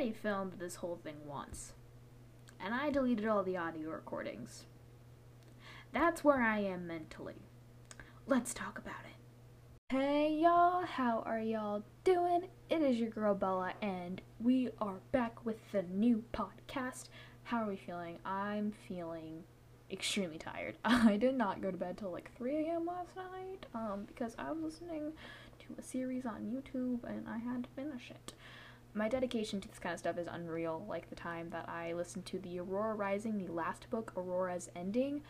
already filmed this whole thing once, and I deleted all the audio recordings. That's where I am mentally. Let's talk about it. Hey y'all, how are y'all doing? It is your girl Bella, and we are back with the new podcast. How are we feeling? I'm feeling extremely tired. I did not go to bed till like 3 a.m. last night um, because I was listening to a series on YouTube and I had to finish it. My dedication to this kind of stuff is unreal, like the time that I listened to the Aurora Rising, the last book, Aurora's Ending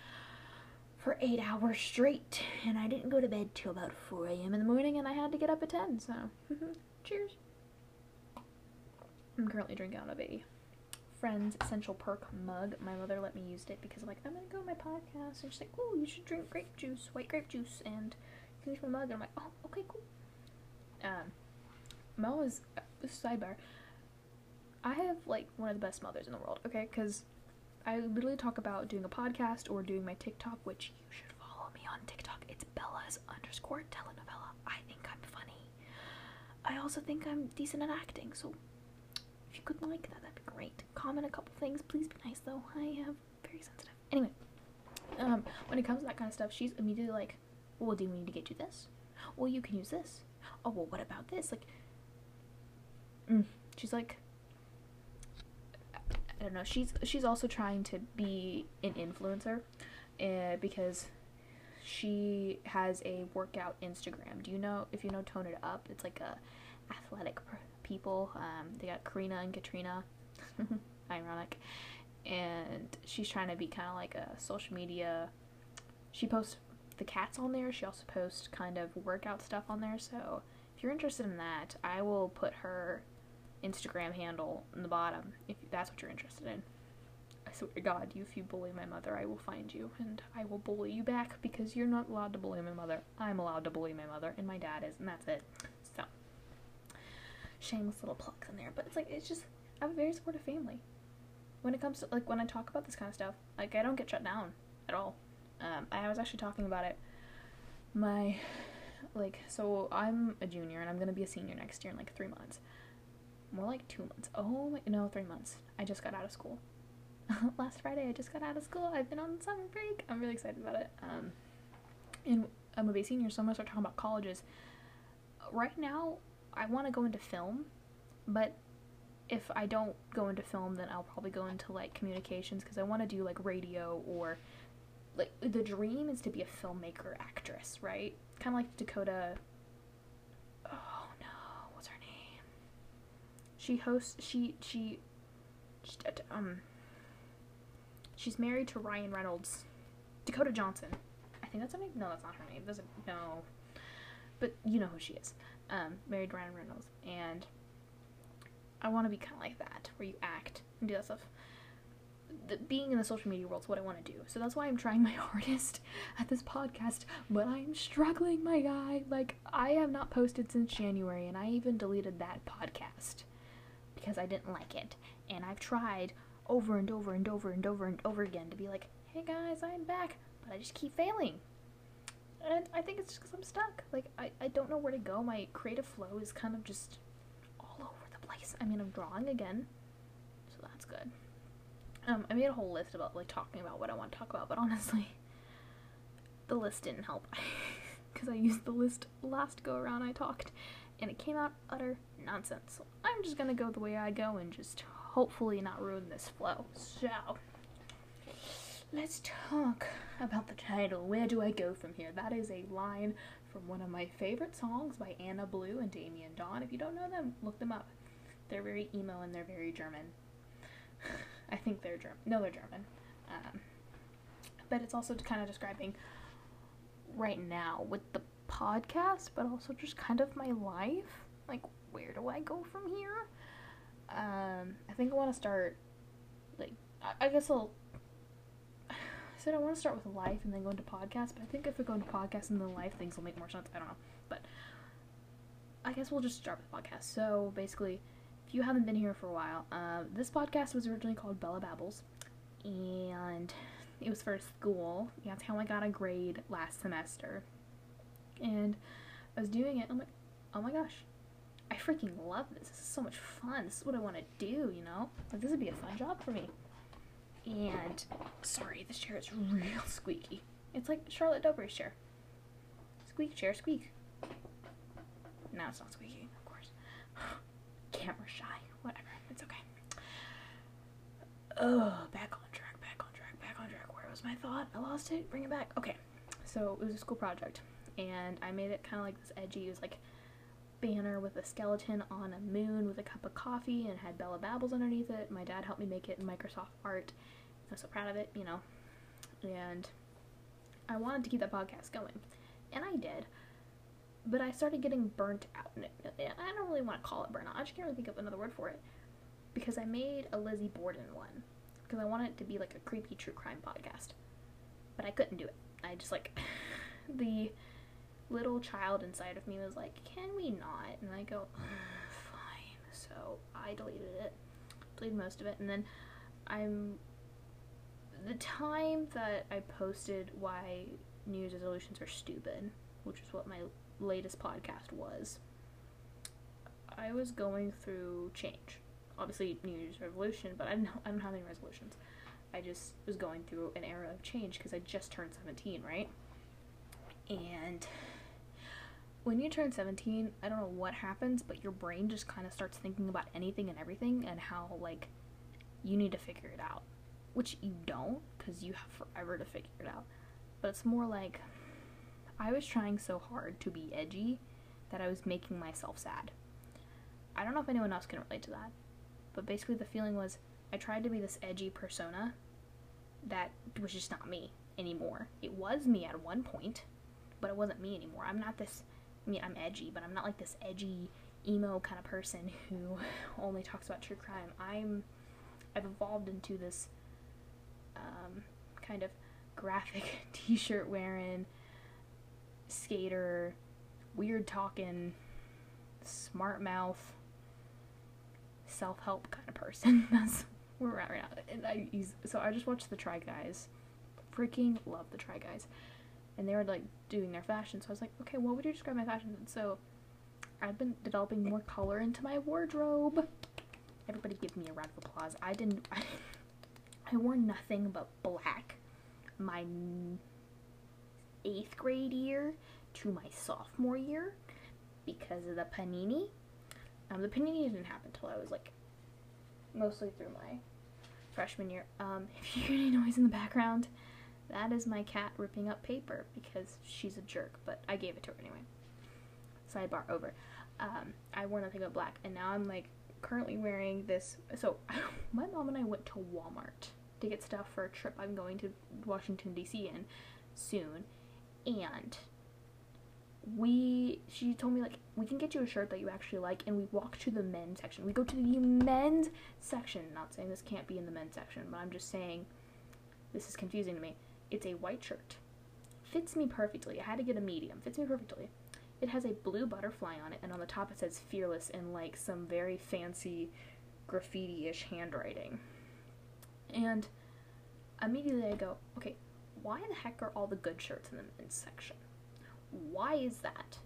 for eight hours straight, and I didn't go to bed till about 4 a.m. in the morning, and I had to get up at 10, so cheers. I'm currently drinking out of a friend's Central Perk mug. My mother let me use it because I'm like, I'm gonna go on my podcast, and she's like, oh, you should drink grape juice, white grape juice, and use my mug, and I'm like, oh, okay, cool. Um, Is, uh, sidebar, I have, like, one of the best mothers in the world, okay, because I literally talk about doing a podcast or doing my TikTok, which you should follow me on TikTok. It's Bella's underscore telenovela. I think I'm funny. I also think I'm decent at acting, so if you could like that, that'd be great. Comment a couple things. Please be nice, though. I am very sensitive. Anyway, um, when it comes to that kind of stuff, she's immediately like, well, do we need to get you this? Well, you can use this. Oh, well, what about this? Like, mm, she's like, I don't know. She's she's also trying to be an influencer, uh, because she has a workout Instagram. Do you know if you know Tone It Up? It's like a athletic people. Um, they got Karena and Katrina. Ironic. And she's trying to be kind of like a social media. She posts the cats on there. She also posts kind of workout stuff on there. So if you're interested in that, I will put her Instagram handle in the bottom if that's what you're interested in. I swear to God, if you bully my mother, I will find you and I will bully you back because you're not allowed to bully my mother. I'm allowed to bully my mother, and my dad is, and that's it. So, shameless little plugs in there, but it's like, it's just, I have a very supportive family. When it comes to, like, when I talk about this kind of stuff, like, I don't get shut down at all. Um, I was actually talking about it. My, like, so I'm a junior and I'm gonna be a senior next year in like three months more like two months. Oh no, three months. I just got out of school. Last Friday, I just got out of school. I've been on summer break. I'm really excited about it. Um, and I'm a senior, so I'm gonna start talking about colleges. Right now, I want to go into film, but if I don't go into film, then I'll probably go into like communications because I want to do like radio or like the dream is to be a filmmaker actress, right? Kind of like Dakota she hosts she she, she um she's married to Ryan Reynolds, Dakota Johnson. I think that's her name. No, that's not her name. Doesn't no, but you know who she is. Um, married Ryan Reynolds, and I want to be kind of like that, where you act and do that stuff. The, being in the social media world is what I want to do. So that's why I'm trying my hardest at this podcast, but I'm struggling, my guy. Like, I have not posted since January, and I even deleted that podcast because I didn't like it. And I've tried over and over and over and over and over again to be like, hey guys, I'm back, but I just keep failing. And I think it's just because I'm stuck. Like, I, I don't know where to go. My creative flow is kind of just all over the place. I mean, I'm drawing again, so that's good. Um, I made a whole list about, like, talking about what I want to talk about, but honestly, the list didn't help. Because I used the list last go around I talked, and it came out utter nonsense. So I'm just gonna go the way I go and just hopefully not ruin this flow. So, let's talk about the title. Where do I go from here? That is a line from one of my favorite songs by Anna Blue and Damien Dawn. If you don't know them, look them up. They're very emo and they're very German. I think they're German. No, they're German. Um, but it's also kind of describing right now with the podcast, but also just kind of my life. Like, where do I go from here? Um, I think I want to start, like, I, I guess I'll. I said I want to start with life and then go into podcast, but I think if we go into podcast and then life, things will make more sense. I don't know, but I guess we'll just start with podcast. So basically, if you haven't been here for a while, uh, this podcast was originally called Bella Babbles, and it was for school. That's how I got a grade last semester and I was doing it. I'm like, oh my gosh, I freaking love this. This is so much fun. This is what I want to do, you know? Like, this would be a fun job for me. And, sorry, this chair is real squeaky. It's like Charlotte Dobre's chair. Squeak, chair, squeak. Now it's not squeaky, of course. Camera shy. Whatever. It's okay. Oh, back on track, back on track, back on track. Where was my thought? I lost it. Bring it back. Okay. So it was a school project, and I made it kind of like this edgy. It was like banner with a skeleton on a moon with a cup of coffee and had Bella Babbles underneath it. My dad helped me make it in Microsoft Art. I'm so proud of it, you know. And I wanted to keep that podcast going, and I did. But I started getting burnt out. I don't really want to call it burnout. I just can't really think of another word for it. Because I made a Lizzie Borden one. Because I wanted it to be like a creepy true crime podcast. But I couldn't do it. I just like the little child inside of me was like, "Can we not?" And I go, "Fine." So I deleted it, deleted most of it, and then I'm the time that I posted why New Year's resolutions are stupid, which is what my latest podcast was. I was going through change. Obviously, New Year's resolution, but I don't, I don't have any resolutions. I just was going through an era of change because I just turned 17, right? And when you turn 17, I don't know what happens, but your brain just kind of starts thinking about anything and everything and how, like, you need to figure it out. Which you don't, because you have forever to figure it out. But it's more like I was trying so hard to be edgy that I was making myself sad. I don't know if anyone else can relate to that, but basically the feeling was I tried to be this edgy persona that was just not me anymore. It was me at one point, but it wasn't me anymore. I'm not this, I mean, I'm edgy, but I'm not like this edgy, emo kind of person who only talks about true crime. I'm, I've evolved into this um, kind of graphic t shirt wearing, skater, weird talking, smart mouth, self help kind of person. That's where we're at right now. And I so I just watched the Try Guys. Freaking love the Try Guys. And they were like doing their fashion. So I was like, okay, what would you describe my fashion? And so I've been developing more color into my wardrobe. Everybody give me a round of applause. I didn't, I, I wore nothing but black my eighth grade year to my sophomore year because of the panini. Um, the panini didn't happen until I was like mostly through my freshman year. Um, if you hear any noise in the background, that is my cat ripping up paper because she's a jerk, but I gave it to her anyway. Sidebar over. Um, I wore nothing but black, and now I'm like currently wearing this. So, my mom and I went to Walmart to get stuff for a trip I'm going to Washington, D.C. in soon, and we she told me like we can get you a shirt that you actually like and we walk to the men's section we go to the men's section not saying this can't be in the men's section but i'm just saying this is confusing to me it's a white shirt. Fits me perfectly. I had to get a medium. Fits me perfectly. It has a blue butterfly on it and on the top it says fearless in like some very fancy graffiti-ish handwriting. And immediately i go okay why the heck are all the good shirts in the men's section? Why is that?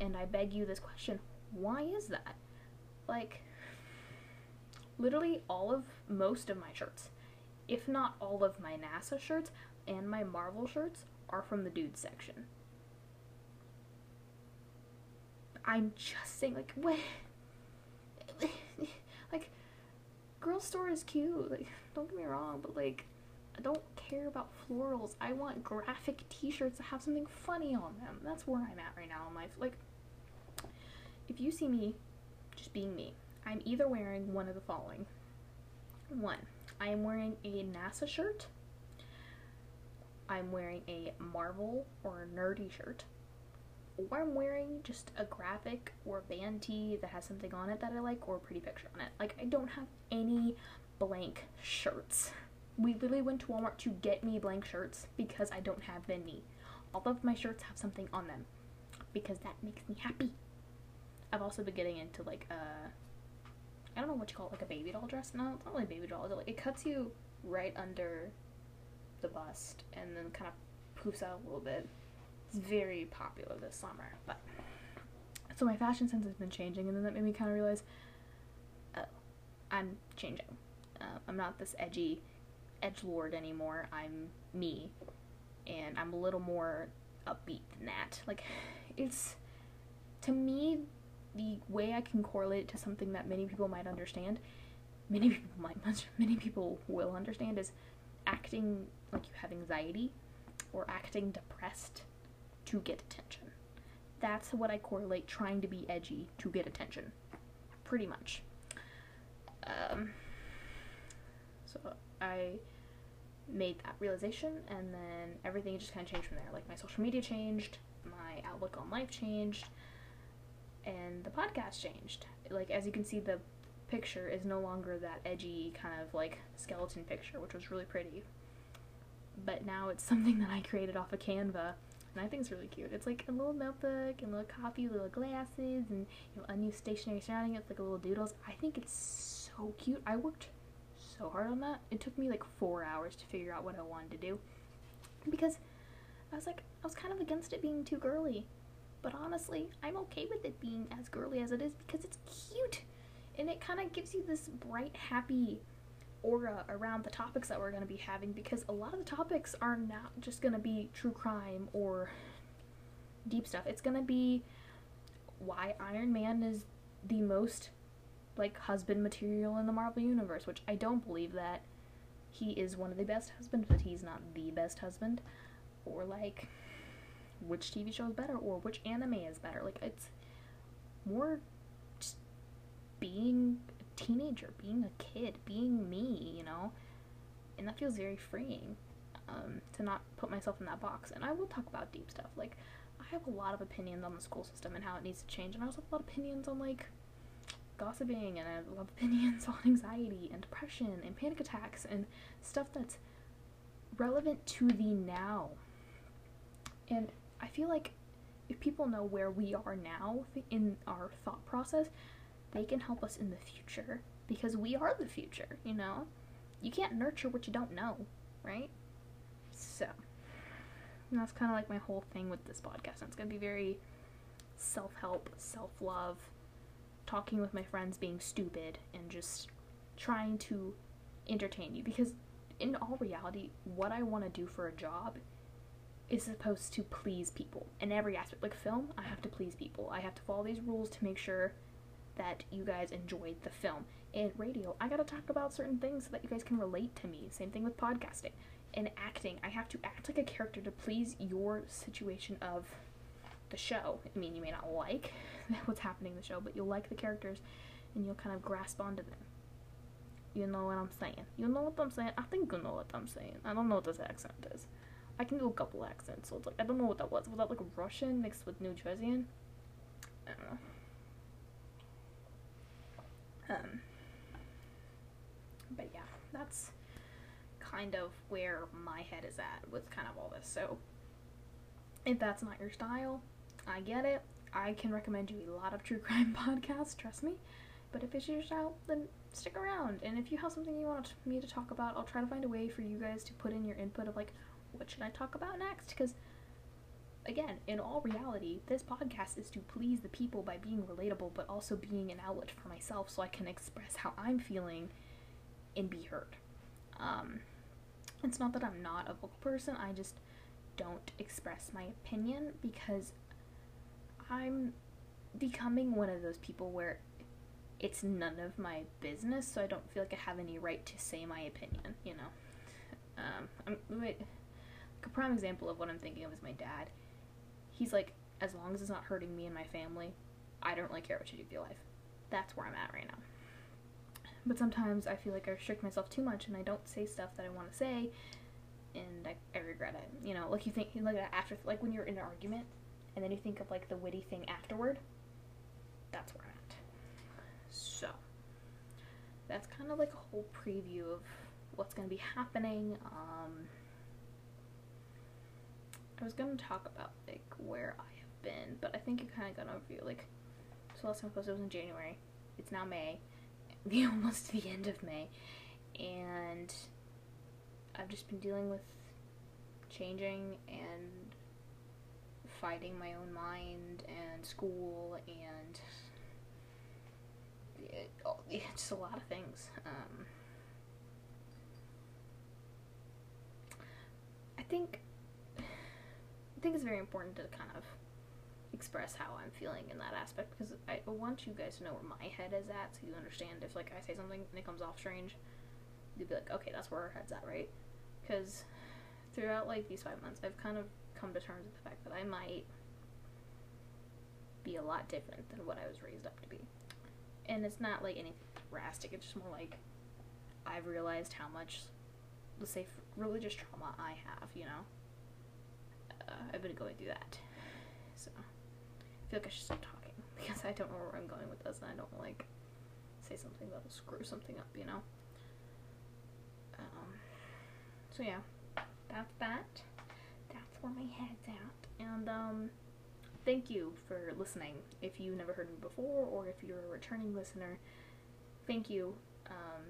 And I beg you this question why is that? Like, literally all of most of my shirts, if not all of my NASA shirts and my Marvel shirts, are from the dude section. I'm just saying, like, what? like, girl store is cute. Like, don't get me wrong, but like, I don't care about florals. I want graphic t-shirts that have something funny on them. That's where I'm at right now in life. Like, if you see me just being me, I'm either wearing one of the following. One, I am wearing a NASA shirt. I'm wearing a Marvel or a nerdy shirt. Or I'm wearing just a graphic or band tee that has something on it that I like or a pretty picture on it. Like, I don't have any blank shirts we literally went to Walmart to get me blank shirts because I don't have any. All of my shirts have something on them because that makes me happy. I've also been getting into like a, I don't know what you call it, like a baby doll dress. No, it's not really baby doll. Like, it cuts you right under the bust and then kind of poofs out a little bit. It's very popular this summer, but So my fashion sense has been changing, and then that made me kind of realize, oh, I'm changing. Uh, I'm not this edgy edge lord anymore. I'm me, and I'm a little more upbeat than that. Like, it's to me the way I can correlate it to something that many people might understand. Many people might, many people will understand is acting like you have anxiety or acting depressed to get attention. That's what I correlate trying to be edgy to get attention. Pretty much. Um, so I made that realization, and then everything just kind of changed from there. Like my social media changed, my outlook on life changed, and the podcast changed. Like as you can see, the picture is no longer that edgy kind of like skeleton picture, which was really pretty. But now it's something that I created off of Canva, and I think it's really cute. It's like a little notebook and a little copy, little glasses, and you know, unused stationery surrounding it, it's like a little doodles. I think it's so cute. I worked so hard on that. It took me like four hours to figure out what I wanted to do because I was like, I was kind of against it being too girly. But honestly, I'm okay with it being as girly as it is because it's cute. And it kind of gives you this bright, happy aura around the topics that we're going to be having because a lot of the topics are not just going to be true crime or deep stuff. It's going to be why Iron Man is the most like husband material in the Marvel universe, which I don't believe that he is one of the best husbands, but he's not the best husband. Or like which TV show is better or which anime is better. Like it's more just being teenager, being a kid, being me, you know. And that feels very freeing um, to not put myself in that box. And I will talk about deep stuff. Like I have a lot of opinions on the school system and how it needs to change, and I also have a lot of opinions on like gossiping and I have a lot of opinions on anxiety and depression and panic attacks and stuff that's relevant to the now. And I feel like if people know where we are now in our thought process, they can help us in the future because we are the future, you know? You can't nurture what you don't know, right? So, that's kind of like my whole thing with this podcast. And it's going to be very self help, self love, talking with my friends, being stupid, and just trying to entertain you because in all reality, what I want to do for a job is supposed to please people in every aspect. Like film, I have to please people. I have to follow these rules to make sure that you guys enjoyed the film. In radio, I gotta talk about certain things so that you guys can relate to me. Same thing with podcasting. In acting, I have to act like a character to please your situation of the show. I mean, you may not like what's happening in the show, but you'll like the characters and you'll kind of grasp onto them. You know what I'm saying? You know what I'm saying? I think you know what I'm saying. I don't know what this accent is. I can do a couple accents, so it's like I don't know what that was. Was that like Russian mixed with New Jerseyan? I don't know. Um, but yeah, that's kind of where my head is at with kind of all this. So if that's not your style, I get it. I can recommend you a lot of true crime podcasts, trust me. But if it's your style, then stick around. And if you have something you want me to talk about, I'll try to find a way for you guys to put in your input of like, what should I talk about next? Because, again, in all reality, this podcast is to please the people by being relatable, but also being an outlet for myself so I can express how I'm feeling and be heard. Um, it's not that I'm not a vocal person, I just don't express my opinion because I'm becoming one of those people where it's none of my business, so I don't feel like I have any right to say my opinion, you know. Um, I'm, wait, a prime example of what I'm thinking of is my dad. He's like, as long as it's not hurting me and my family, I don't really care what you do with your life. That's where I'm at right now. But sometimes I feel like I restrict myself too much and I don't say stuff that I want to say, and I, I regret it. You know, like you think, like after, like when you're in an argument, and then you think of like the witty thing afterward. That's where I'm at. So that's kind of like a whole preview of what's going to be happening. Um, I was gonna talk about like where I have been, but I think you kind of got an overview. Like, so last time I posted it was in January. It's now May, the almost the end of May, and I've just been dealing with changing and fighting my own mind and school and it, yeah, just a lot of things. Um, I think think it's very important to kind of express how I'm feeling in that aspect because I want you guys to know where my head is at, so you understand if like I say something and it comes off strange, you'd be like, okay, that's where our head's at, right? Because throughout like these five months, I've kind of come to terms with the fact that I might be a lot different than what I was raised up to be, and it's not like anything drastic. It's just more like I've realized how much, let's say, religious trauma I have. You know, going through that, so I feel like I should stop talking because I don't know where I'm going with this, and I don't like say something that'll screw something up. You know. Um, so yeah, that's that. That's where my head's at, and um thank you for listening. If you never heard me before, or if you're a returning listener, thank you. Um,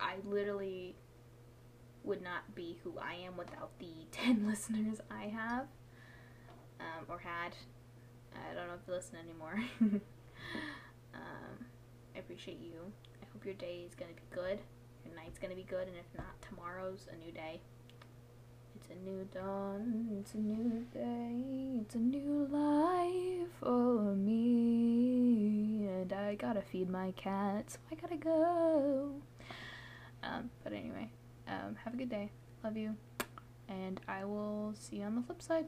I literally would not be who I am without the 10 listeners I have, um, or had. I don't know if you listen anymore. um, I appreciate you. I hope your day is going to be good. Your night's going to be good, and if not, tomorrow's a new day. It's a new dawn, it's a new day, it's a new life for me. And I gotta feed my cat, so I gotta go. Um, but anyway, um, have a good day. Love you. And I will see you on the flip side.